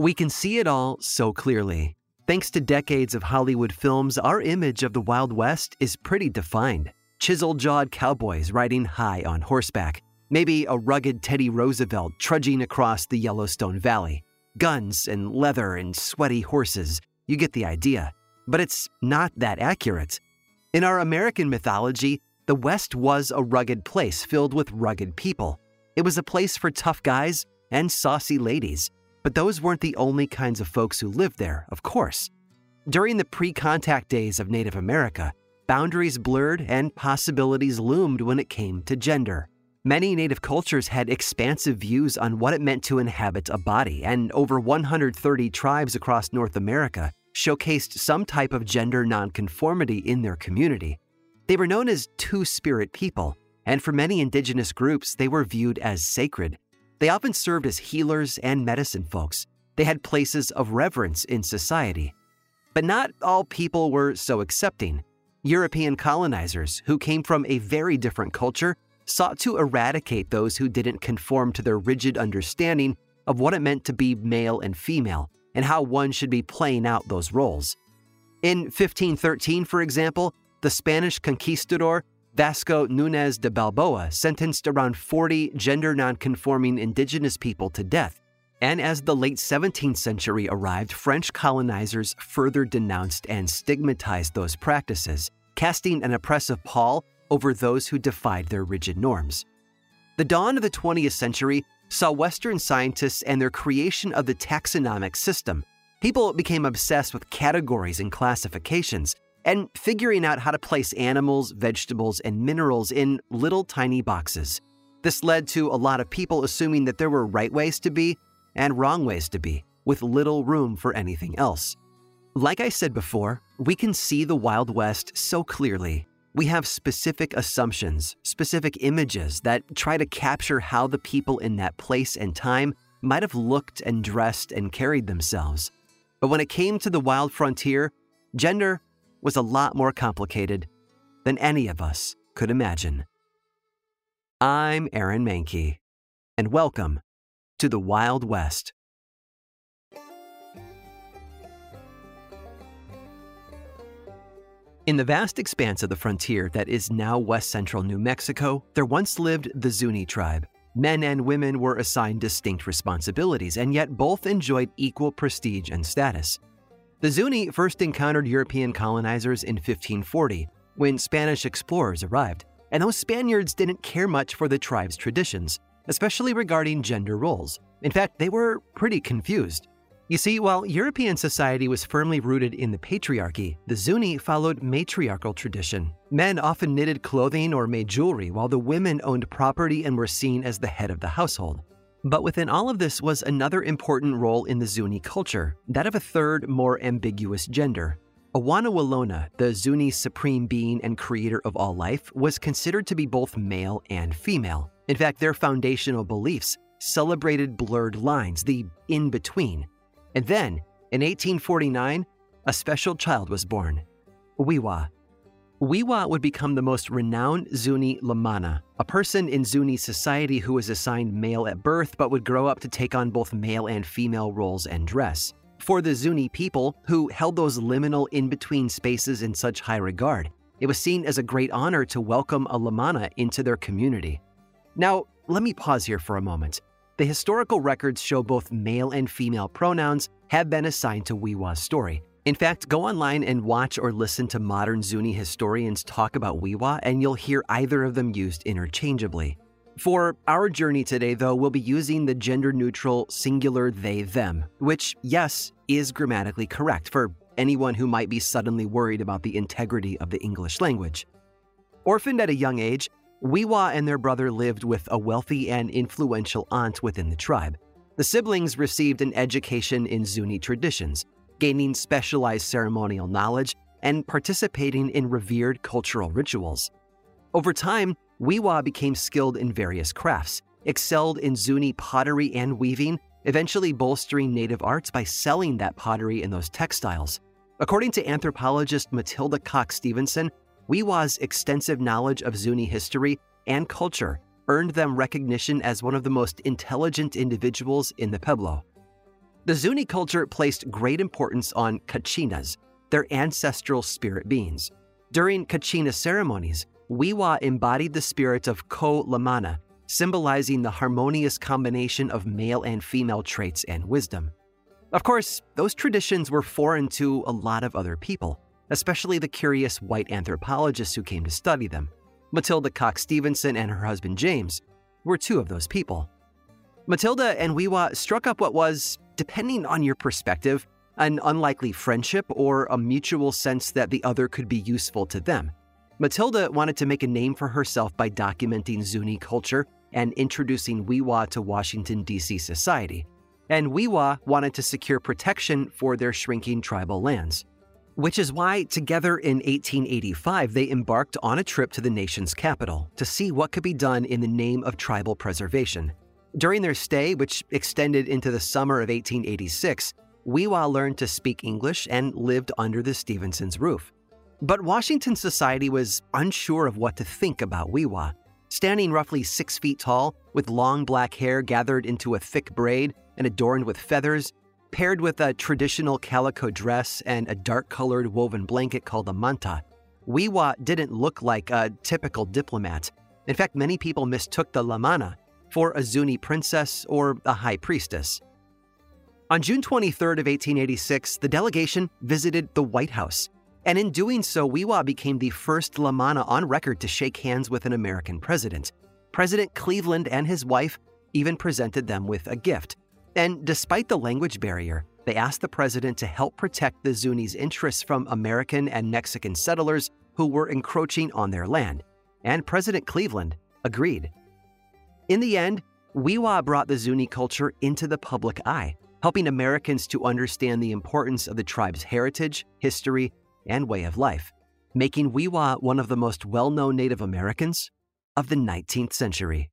We can see it all so clearly. Thanks to decades of Hollywood films, our image of the Wild West is pretty defined. Chisel jawed cowboys riding high on horseback, maybe a rugged Teddy Roosevelt trudging across the Yellowstone Valley. Guns and leather and sweaty horses. You get the idea. But it's not that accurate. In our American mythology, the West was a rugged place filled with rugged people. It was a place for tough guys and saucy ladies. But those weren't the only kinds of folks who lived there, of course. During the pre contact days of Native America, boundaries blurred and possibilities loomed when it came to gender. Many Native cultures had expansive views on what it meant to inhabit a body, and over 130 tribes across North America showcased some type of gender nonconformity in their community. They were known as two spirit people, and for many indigenous groups, they were viewed as sacred they often served as healers and medicine folks. They had places of reverence in society. But not all people were so accepting. European colonizers, who came from a very different culture, sought to eradicate those who didn't conform to their rigid understanding of what it meant to be male and female and how one should be playing out those roles. In 1513, for example, the Spanish conquistador Vasco Nunez de Balboa sentenced around 40 gender nonconforming indigenous people to death. And as the late 17th century arrived, French colonizers further denounced and stigmatized those practices, casting an oppressive pall over those who defied their rigid norms. The dawn of the 20th century saw Western scientists and their creation of the taxonomic system. People became obsessed with categories and classifications, and figuring out how to place animals, vegetables, and minerals in little tiny boxes. This led to a lot of people assuming that there were right ways to be and wrong ways to be, with little room for anything else. Like I said before, we can see the Wild West so clearly. We have specific assumptions, specific images that try to capture how the people in that place and time might have looked and dressed and carried themselves. But when it came to the wild frontier, gender was a lot more complicated than any of us could imagine. I'm Aaron Mahnke, and welcome to the Wild West. In the vast expanse of the frontier that is now west central New Mexico, there once lived the Zuni tribe. Men and women were assigned distinct responsibilities, and yet both enjoyed equal prestige and status. The Zuni first encountered European colonizers in 1540 when Spanish explorers arrived, and those Spaniards didn't care much for the tribe's traditions, especially regarding gender roles. In fact, they were pretty confused. You see, while European society was firmly rooted in the patriarchy, the Zuni followed matriarchal tradition. Men often knitted clothing or made jewelry, while the women owned property and were seen as the head of the household. But within all of this was another important role in the Zuni culture, that of a third, more ambiguous gender. Awonawilona, the Zuni supreme being and creator of all life, was considered to be both male and female. In fact, their foundational beliefs celebrated blurred lines, the in between. And then, in 1849, a special child was born We'wha. We'wha would become the most renowned Zuni lhamana, a person in Zuni society who was assigned male at birth but would grow up to take on both male and female roles and dress. For the Zuni people, who held those liminal in between spaces in such high regard, it was seen as a great honor to welcome a lhamana into their community. Now, let me pause here for a moment. The historical records show both male and female pronouns have been assigned to We'wha's story. In fact, go online and watch or listen to modern Zuni historians talk about We'wha, and you'll hear either of them used interchangeably. For our journey today, though, we'll be using the gender neutral singular they them, which, yes, is grammatically correct for anyone who might be suddenly worried about the integrity of the English language. Orphaned at a young age, We'wha and their brother lived with a wealthy and influential aunt within the tribe. The siblings received an education in Zuni traditions, gaining specialized ceremonial knowledge and participating in revered cultural rituals. Over time, We'wha became skilled in various crafts, excelled in Zuni pottery and weaving, eventually bolstering native arts by selling that pottery and those textiles. According to anthropologist Matilda Coxe Stevenson, We'wha's extensive knowledge of Zuni history and culture earned them recognition as one of the most intelligent individuals in the Pueblo. The Zuni culture placed great importance on kachinas, their ancestral spirit beings. During kachina ceremonies, We'wha embodied the spirit of Ko'lhamana, symbolizing the harmonious combination of male and female traits and wisdom. Of course, those traditions were foreign to a lot of other people, especially the curious white anthropologists who came to study them. Matilda Coxe Stevenson and her husband James were two of those people. Matilda and We'wha struck up what was, depending on your perspective, an unlikely friendship or a mutual sense that the other could be useful to them. Matilda wanted to make a name for herself by documenting Zuni culture and introducing We'wha to Washington, D.C. society. And We'wha wanted to secure protection for their shrinking tribal lands. Which is why, together in 1885, they embarked on a trip to the nation's capital to see what could be done in the name of tribal preservation. During their stay, which extended into the summer of 1886, We'wha learned to speak English and lived under the Stevensons' roof. But Washington society was unsure of what to think about We'wha. Standing roughly six feet tall, with long black hair gathered into a thick braid and adorned with feathers, paired with a traditional calico dress and a dark colored woven blanket called a manta, We'wha didn't look like a typical diplomat. In fact, many people mistook the lhamana for a Zuni princess or a high priestess. On June 23rd of 1886, the delegation visited the White House and in doing so, We'wha became the first lhamana on record to shake hands with an American president. President Cleveland and his wife even presented them with a gift. And despite the language barrier, they asked the president to help protect the Zuni's interests from American and Mexican settlers who were encroaching on their land. And President Cleveland agreed. In the end, We'wha brought the Zuni culture into the public eye, helping Americans to understand the importance of the tribe's heritage, history, and way of life, making We'wha one of the most well known Native Americans of the 19th century.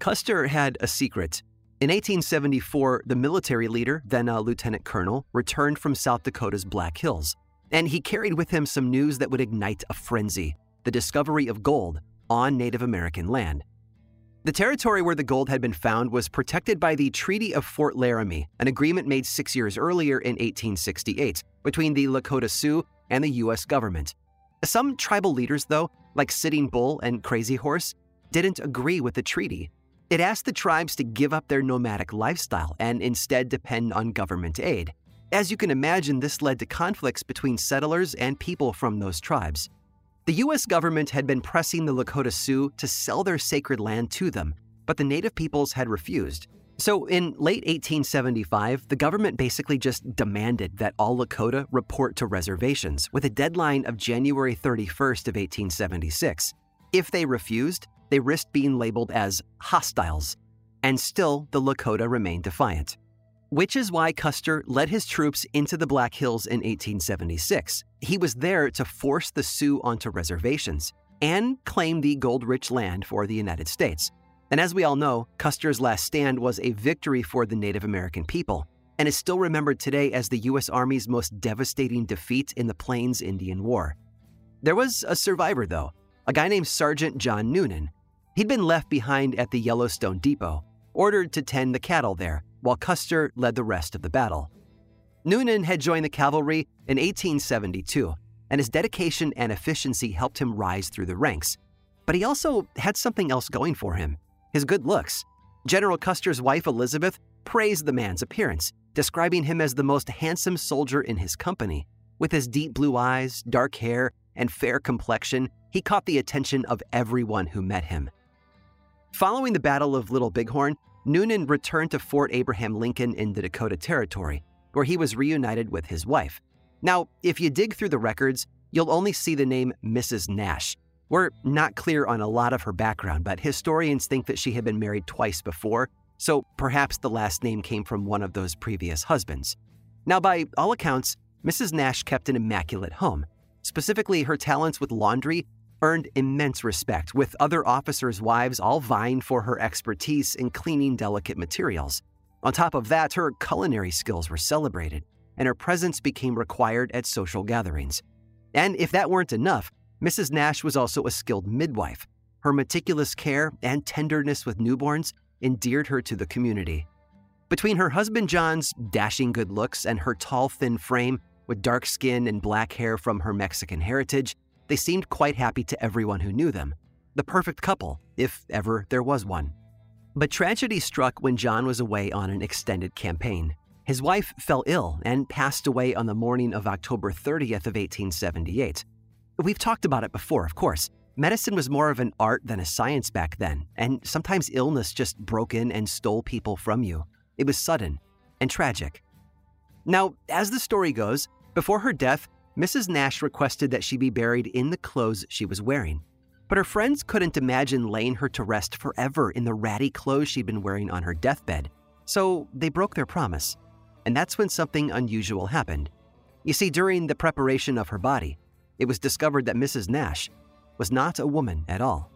Custer had a secret. In 1874, the military leader, then a lieutenant colonel, returned from South Dakota's Black Hills, and he carried with him some news that would ignite a frenzy the discovery of gold on Native American land. The territory where the gold had been found was protected by the Treaty of Fort Laramie, an agreement made six years earlier in 1868 between the Lakota Sioux and the U.S. government. Some tribal leaders, though, like Sitting Bull and Crazy Horse, didn't agree with the treaty. It asked the tribes to give up their nomadic lifestyle and instead depend on government aid. As you can imagine, this led to conflicts between settlers and people from those tribes. The US government had been pressing the Lakota Sioux to sell their sacred land to them, but the native peoples had refused. So in late 1875, the government basically just demanded that all Lakota report to reservations with a deadline of January 31st of 1876. If they refused, they risked being labeled as hostiles. and still the Lakota remained defiant. Which is why Custer led his troops into the Black Hills in 1876. He was there to force the Sioux onto reservations and claim the gold rich land for the United States. And as we all know, Custer's last stand was a victory for the Native American people and is still remembered today as the U.S. Army's most devastating defeat in the Plains Indian War. There was a survivor, though, a guy named Sergeant John Noonan. He'd been left behind at the Yellowstone Depot, ordered to tend the cattle there, while Custer led the rest of the battle. Noonan had joined the cavalry in 1872, and his dedication and efficiency helped him rise through the ranks. But he also had something else going for him his good looks. General Custer's wife, Elizabeth, praised the man's appearance, describing him as the most handsome soldier in his company. With his deep blue eyes, dark hair, and fair complexion, he caught the attention of everyone who met him. Following the Battle of Little Bighorn, Noonan returned to Fort Abraham Lincoln in the Dakota Territory, where he was reunited with his wife. Now, if you dig through the records, you'll only see the name Mrs. Nash. We're not clear on a lot of her background, but historians think that she had been married twice before, so perhaps the last name came from one of those previous husbands. Now, by all accounts, Mrs. Nash kept an immaculate home. Specifically, her talents with laundry earned immense respect, with other officers' wives all vying for her expertise in cleaning delicate materials. On top of that, her culinary skills were celebrated, and her presence became required at social gatherings. And if that weren't enough, Mrs. Nash was also a skilled midwife. Her meticulous care and tenderness with newborns endeared her to the community. Between her husband John's dashing good looks and her tall, thin frame with dark skin and black hair from her Mexican heritage, they seemed quite happy to everyone who knew them. The perfect couple, if ever there was one. But tragedy struck when John was away on an extended campaign. His wife fell ill and passed away on the morning of October 30th of 1878. We've talked about it before, of course. Medicine was more of an art than a science back then, and sometimes illness just broke in and stole people from you. It was sudden and tragic. Now, as the story goes, before her death, Mrs. Nash requested that she be buried in the clothes she was wearing. But her friends couldn't imagine laying her to rest forever in the ratty clothes she'd been wearing on her deathbed, so they broke their promise. And that's when something unusual happened. You see, during the preparation of her body, it was discovered that Mrs. Nash was not a woman at all.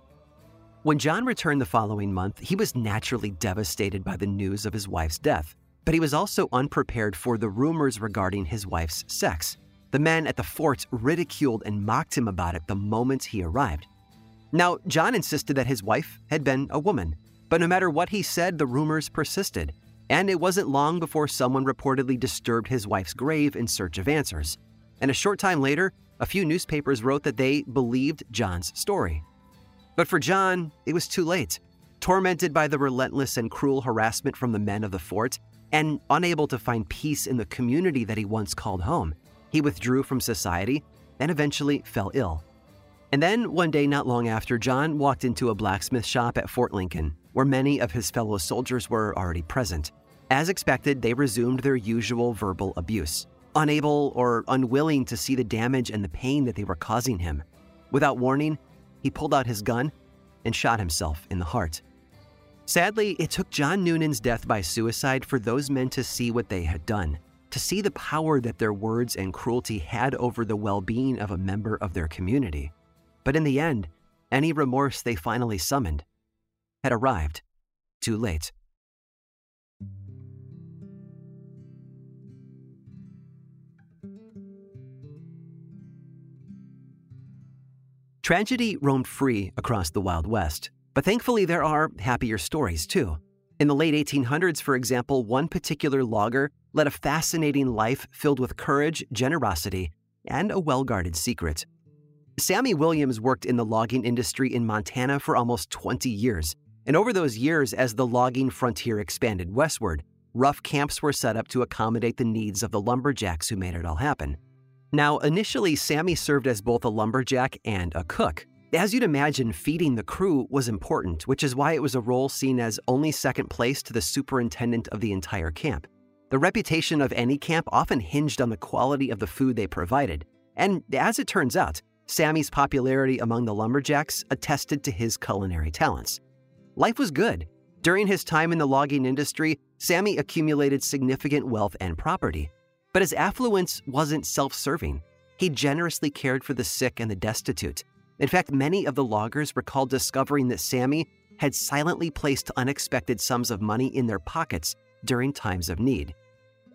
When John returned the following month, he was naturally devastated by the news of his wife's death, but he was also unprepared for the rumors regarding his wife's sex. The men at the fort ridiculed and mocked him about it the moment he arrived. Now, John insisted that his wife had been a woman, but no matter what he said, the rumors persisted, and it wasn't long before someone reportedly disturbed his wife's grave in search of answers. And a short time later, a few newspapers wrote that they believed John's story. But for John, it was too late. Tormented by the relentless and cruel harassment from the men of the fort, and unable to find peace in the community that he once called home, he withdrew from society and eventually fell ill. And then, one day not long after, John walked into a blacksmith shop at Fort Lincoln, where many of his fellow soldiers were already present. As expected, they resumed their usual verbal abuse, unable or unwilling to see the damage and the pain that they were causing him. Without warning, he pulled out his gun and shot himself in the heart. Sadly, it took John Noonan's death by suicide for those men to see what they had done to see the power that their words and cruelty had over the well being of a member of their community. But in the end, any remorse they finally summoned had arrived too late. Tragedy roamed free across the Wild West, but thankfully there are happier stories too. In the late 1800s, for example, one particular logger led a fascinating life filled with courage, generosity, and a well guarded secret. Sammy Williams worked in the logging industry in Montana for almost 20 years, and over those years, as the logging frontier expanded westward, rough camps were set up to accommodate the needs of the lumberjacks who made it all happen. Now, initially, Sammy served as both a lumberjack and a cook. As you'd imagine, feeding the crew was important, which is why it was a role seen as only second place to the superintendent of the entire camp. The reputation of any camp often hinged on the quality of the food they provided, and as it turns out, Sammy's popularity among the lumberjacks attested to his culinary talents. Life was good. During his time in the logging industry, Sammy accumulated significant wealth and property. But his affluence wasn't self serving. He generously cared for the sick and the destitute. In fact, many of the loggers recalled discovering that Sammy had silently placed unexpected sums of money in their pockets during times of need.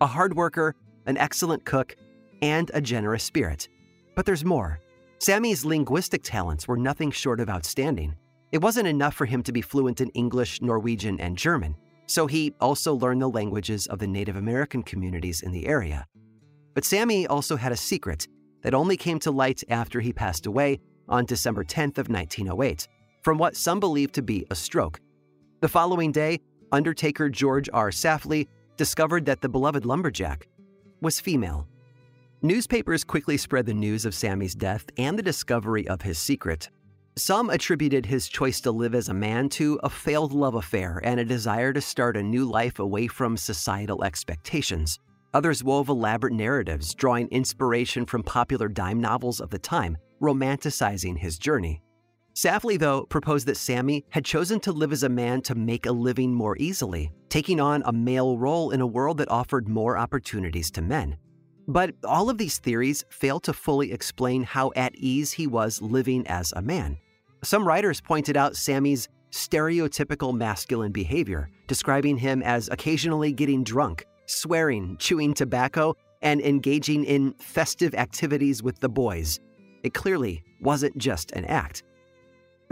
A hard worker, an excellent cook, and a generous spirit. But there's more. Sammy's linguistic talents were nothing short of outstanding. It wasn't enough for him to be fluent in English, Norwegian, and German, so he also learned the languages of the Native American communities in the area. But Sammy also had a secret that only came to light after he passed away on December 10th of 1908 from what some believe to be a stroke. The following day, Undertaker George R. Safley discovered that the beloved lumberjack was female. Newspapers quickly spread the news of Sammy's death and the discovery of his secret. Some attributed his choice to live as a man to a failed love affair and a desire to start a new life away from societal expectations. Others wove elaborate narratives, drawing inspiration from popular dime novels of the time, romanticizing his journey. Safley, though, proposed that Sammy had chosen to live as a man to make a living more easily, taking on a male role in a world that offered more opportunities to men. But all of these theories fail to fully explain how at ease he was living as a man. Some writers pointed out Sammy's stereotypical masculine behavior, describing him as occasionally getting drunk, swearing, chewing tobacco, and engaging in festive activities with the boys. It clearly wasn't just an act.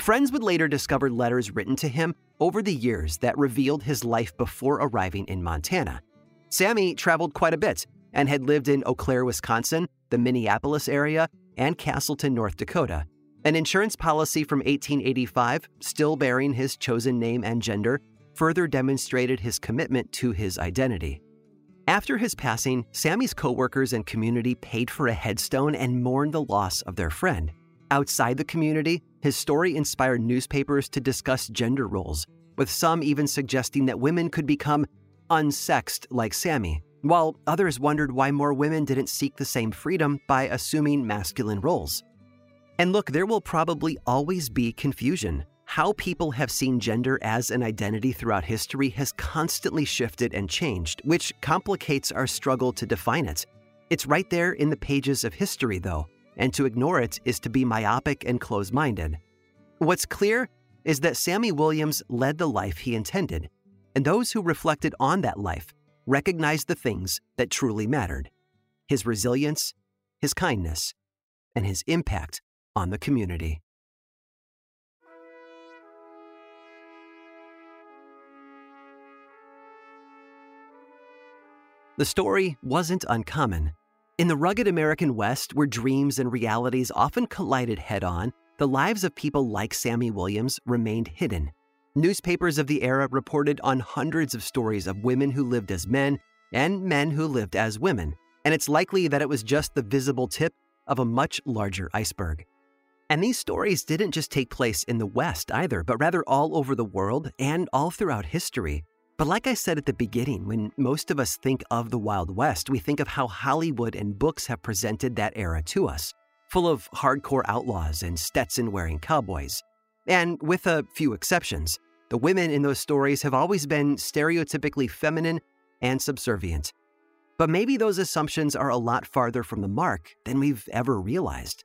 Friends would later discover letters written to him over the years that revealed his life before arriving in Montana. Sammy traveled quite a bit, and had lived in Eau Claire, Wisconsin, the Minneapolis area, and Casselton, North Dakota. An insurance policy from 1885, still bearing his chosen name and gender, further demonstrated his commitment to his identity. After his passing, Sammy's coworkers and community paid for a headstone and mourned the loss of their friend. Outside the community, his story inspired newspapers to discuss gender roles, with some even suggesting that women could become unsexed like Sammy while others wondered why more women didn't seek the same freedom by assuming masculine roles. And look, there will probably always be confusion. How people have seen gender as an identity throughout history has constantly shifted and changed, which complicates our struggle to define it. It's right there in the pages of history, though, and to ignore it is to be myopic and close minded. What's clear is that Sammy Williams led the life he intended, and those who reflected on that life recognized the things that truly mattered his resilience, his kindness, and his impact on the community. The story wasn't uncommon. In the rugged American West, where dreams and realities often collided head on, the lives of people like Sammy Williams remained hidden. Newspapers of the era reported on hundreds of stories of women who lived as men and men who lived as women, and it's likely that it was just the visible tip of a much larger iceberg. And these stories didn't just take place in the West either, but rather all over the world and all throughout history. But like I said at the beginning, when most of us think of the Wild West, we think of how Hollywood and books have presented that era to us, full of hardcore outlaws and Stetson wearing cowboys. And with a few exceptions, the women in those stories have always been stereotypically feminine and subservient. But maybe those assumptions are a lot farther from the mark than we've ever realized.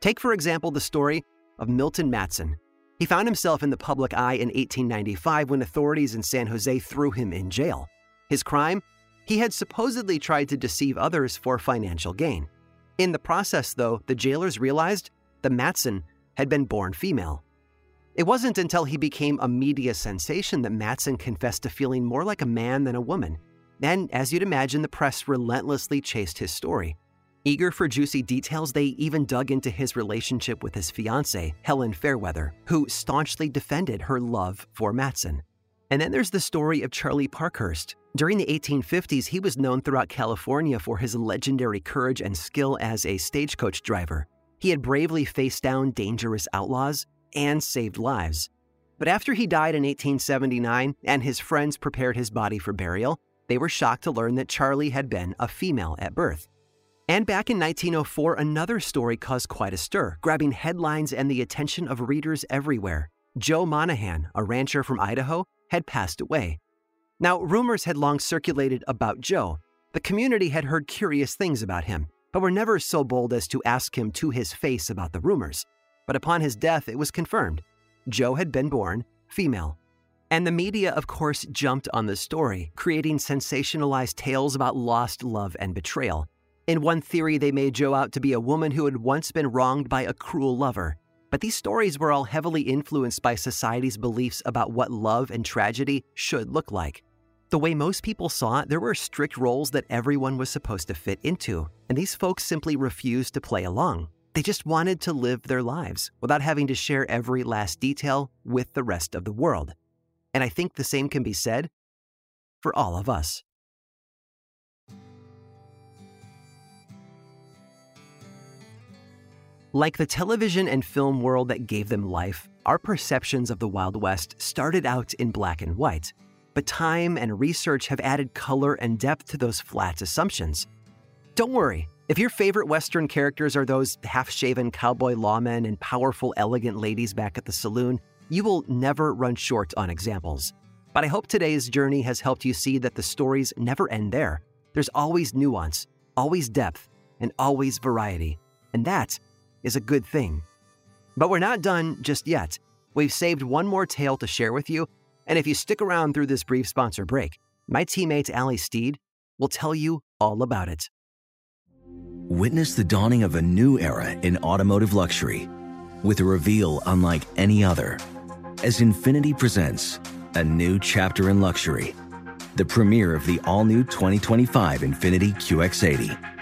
Take, for example, the story of Milton Matson. He found himself in the public eye in 1895 when authorities in San Jose threw him in jail. His crime? He had supposedly tried to deceive others for financial gain. In the process, though, the jailers realized the Matson had been born female. It wasn't until he became a media sensation that Matson confessed to feeling more like a man than a woman. And as you'd imagine, the press relentlessly chased his story. Eager for juicy details, they even dug into his relationship with his fiancee, Helen Fairweather, who staunchly defended her love for Matson. And then there's the story of Charlie Parkhurst. During the 1850s, he was known throughout California for his legendary courage and skill as a stagecoach driver. He had bravely faced down dangerous outlaws and saved lives. But after he died in 1879 and his friends prepared his body for burial, they were shocked to learn that Charlie had been a female at birth. And back in 1904, another story caused quite a stir, grabbing headlines and the attention of readers everywhere. Joe Monahan, a rancher from Idaho, had passed away. Now, rumors had long circulated about Joe. The community had heard curious things about him, but were never so bold as to ask him to his face about the rumors. But upon his death, it was confirmed Joe had been born female. And the media, of course, jumped on the story, creating sensationalized tales about lost love and betrayal. In one theory, they made Joe out to be a woman who had once been wronged by a cruel lover. But these stories were all heavily influenced by society's beliefs about what love and tragedy should look like. The way most people saw it, there were strict roles that everyone was supposed to fit into, and these folks simply refused to play along. They just wanted to live their lives without having to share every last detail with the rest of the world. And I think the same can be said for all of us. Like the television and film world that gave them life, our perceptions of the Wild West started out in black and white, but time and research have added color and depth to those flat assumptions. Don't worry, if your favorite Western characters are those half shaven cowboy lawmen and powerful, elegant ladies back at the saloon, you will never run short on examples. But I hope today's journey has helped you see that the stories never end there. There's always nuance, always depth, and always variety. And that is a good thing. But we're not done just yet. We've saved one more tale to share with you, and if you stick around through this brief sponsor break, my teammate Ali Steed will tell you all about it. Witness the dawning of a new era in automotive luxury with a reveal unlike any other as Infiniti presents a new chapter in luxury, the premiere of the all new 2025 Infiniti QX80.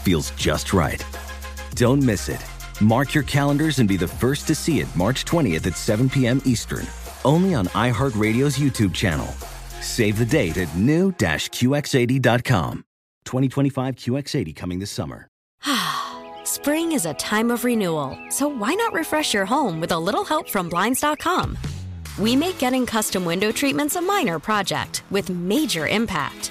feels just right. Don't miss it. Mark your calendars and be the first to see it March 20th at 7 p.m. Eastern, only on iHeartRadio's YouTube channel. Save the date at new-QX80.com. 2025 QX80 coming this summer. Spring is a time of renewal, so why not refresh your home with a little help from Blinds.com? We make getting custom window treatments a minor project with major impact.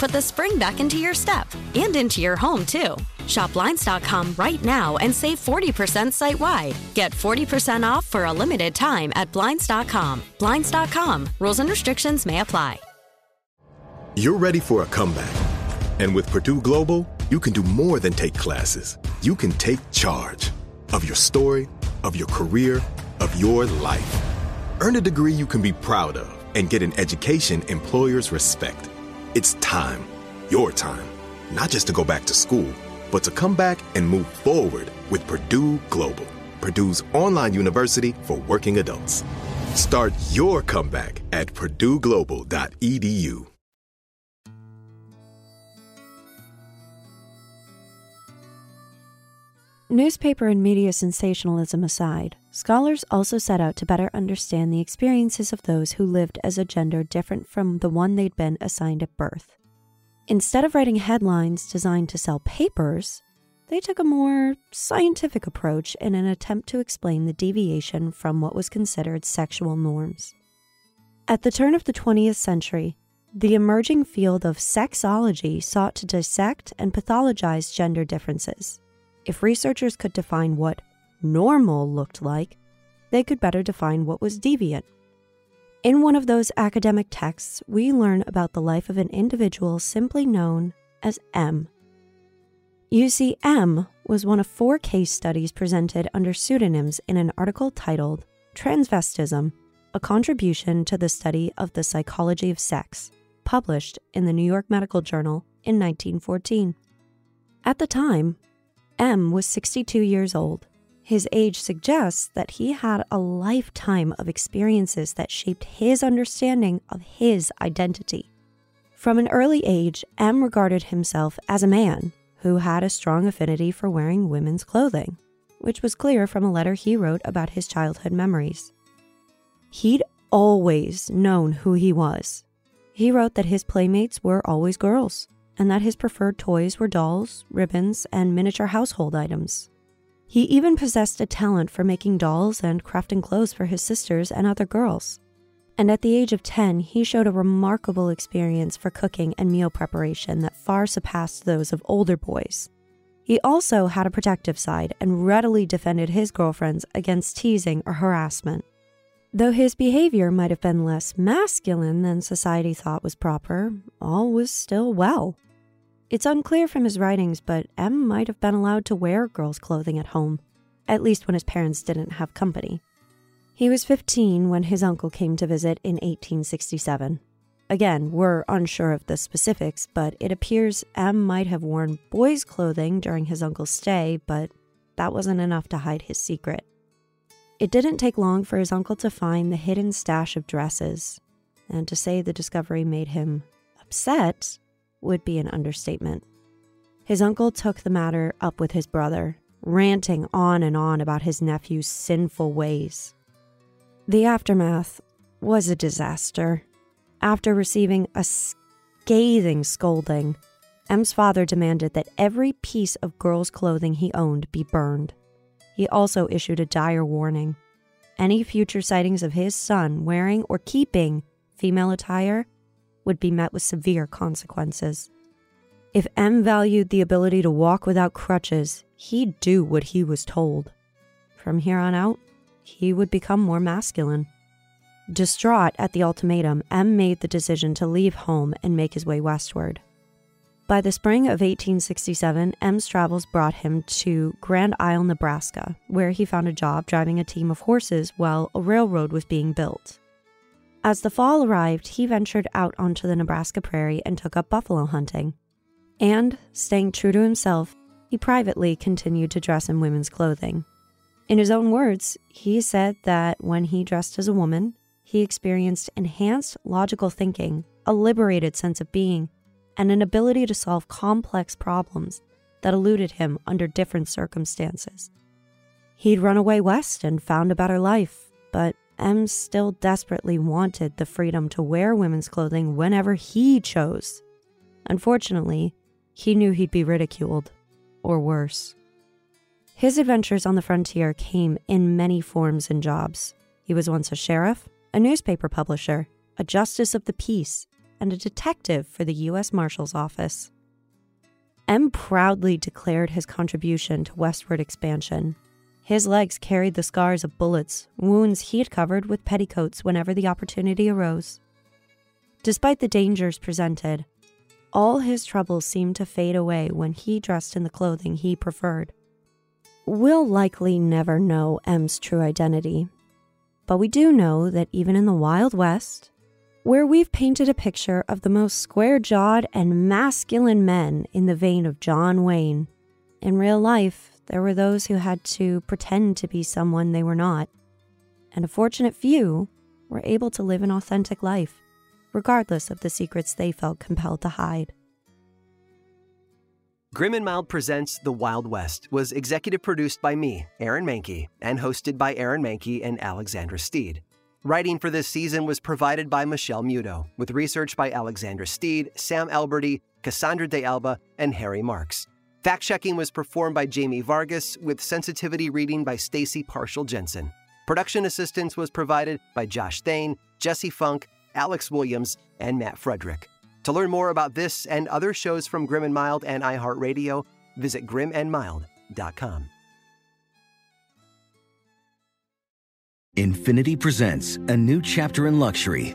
put the spring back into your step and into your home, too. Shop Blinds.com right now and save 40% site wide. Get 40% off for a limited time at Blinds.com. Blinds.com. Rules and restrictions may apply. You're ready for a comeback. And with Purdue Global, you can do more than take classes. You can take charge of your story, of your career, of your life. Earn a degree you can be proud of and get an education employers respect. It's time, your time, not just to go back to school, but to come back and move forward with Purdue Global, Purdue's online university for working adults. Start your comeback at purdueglobal.edu. Newspaper and media sensationalism aside, scholars also set out to better understand the experiences of those who lived as a gender different from the one they'd been assigned at birth. Instead of writing headlines designed to sell papers, they took a more scientific approach in an attempt to explain the deviation from what was considered sexual norms. At the turn of the 20th century, the emerging field of sexology sought to dissect and pathologize gender differences. If researchers could define what normal looked like, they could better define what was deviant. In one of those academic texts, we learn about the life of an individual simply known as M. You see, M was one of four case studies presented under pseudonyms in an article titled Transvestism A Contribution to the Study of the Psychology of Sex, published in the New York Medical Journal in 1914. At the time, M was 62 years old. His age suggests that he had a lifetime of experiences that shaped his understanding of his identity. From an early age, M regarded himself as a man who had a strong affinity for wearing women's clothing, which was clear from a letter he wrote about his childhood memories. He'd always known who he was. He wrote that his playmates were always girls, and that his preferred toys were dolls, ribbons, and miniature household items. He even possessed a talent for making dolls and crafting clothes for his sisters and other girls. And at the age of 10, he showed a remarkable experience for cooking and meal preparation that far surpassed those of older boys. He also had a protective side and readily defended his girlfriends against teasing or harassment. Though his behavior might have been less masculine than society thought was proper, all was still well. It's unclear from his writings, but M might have been allowed to wear girls' clothing at home, at least when his parents didn't have company. He was 15 when his uncle came to visit in 1867. Again, we're unsure of the specifics, but it appears M might have worn boys' clothing during his uncle's stay, but that wasn't enough to hide his secret. It didn't take long for his uncle to find the hidden stash of dresses, and to say the discovery made him upset would be an understatement. His uncle took the matter up with his brother, ranting on and on about his nephew's sinful ways. The aftermath was a disaster. After receiving a scathing scolding, M's father demanded that every piece of girl's clothing he owned be burned. He also issued a dire warning. Any future sightings of his son wearing or keeping female attire would be met with severe consequences. If M valued the ability to walk without crutches, he'd do what he was told. From here on out, he would become more masculine. Distraught at the ultimatum, M made the decision to leave home and make his way westward. By the spring of 1867, M's travels brought him to Grand Isle, Nebraska, where he found a job driving a team of horses while a railroad was being built. As the fall arrived, he ventured out onto the Nebraska prairie and took up buffalo hunting. And, staying true to himself, he privately continued to dress in women's clothing. In his own words, he said that when he dressed as a woman, he experienced enhanced logical thinking, a liberated sense of being, and an ability to solve complex problems that eluded him under different circumstances. He'd run away west and found a better life, but M still desperately wanted the freedom to wear women's clothing whenever he chose. Unfortunately, he knew he'd be ridiculed, or worse. His adventures on the frontier came in many forms and jobs. He was once a sheriff, a newspaper publisher, a justice of the peace, and a detective for the U.S. Marshal's Office. M proudly declared his contribution to westward expansion his legs carried the scars of bullets, wounds he had covered with petticoats whenever the opportunity arose. Despite the dangers presented, all his troubles seemed to fade away when he dressed in the clothing he preferred. We'll likely never know M's true identity, but we do know that even in the Wild West, where we've painted a picture of the most square jawed and masculine men in the vein of John Wayne, in real life, there were those who had to pretend to be someone they were not, and a fortunate few were able to live an authentic life, regardless of the secrets they felt compelled to hide. Grim and Mild Presents The Wild West was executive produced by me, Aaron Mahnke, and hosted by Aaron Mahnke and Alexandra Steed. Writing for this season was provided by Michelle Muto, with research by Alexandra Steed, Sam Alberti, Cassandra De Alba, and Harry Marks. Fact checking was performed by Jamie Vargas with sensitivity reading by Stacy Partial Jensen. Production assistance was provided by Josh Thane, Jesse Funk, Alex Williams, and Matt Frederick. To learn more about this and other shows from Grim and Mild and iHeartRadio, visit grimandmild.com. Infiniti presents a new chapter in luxury,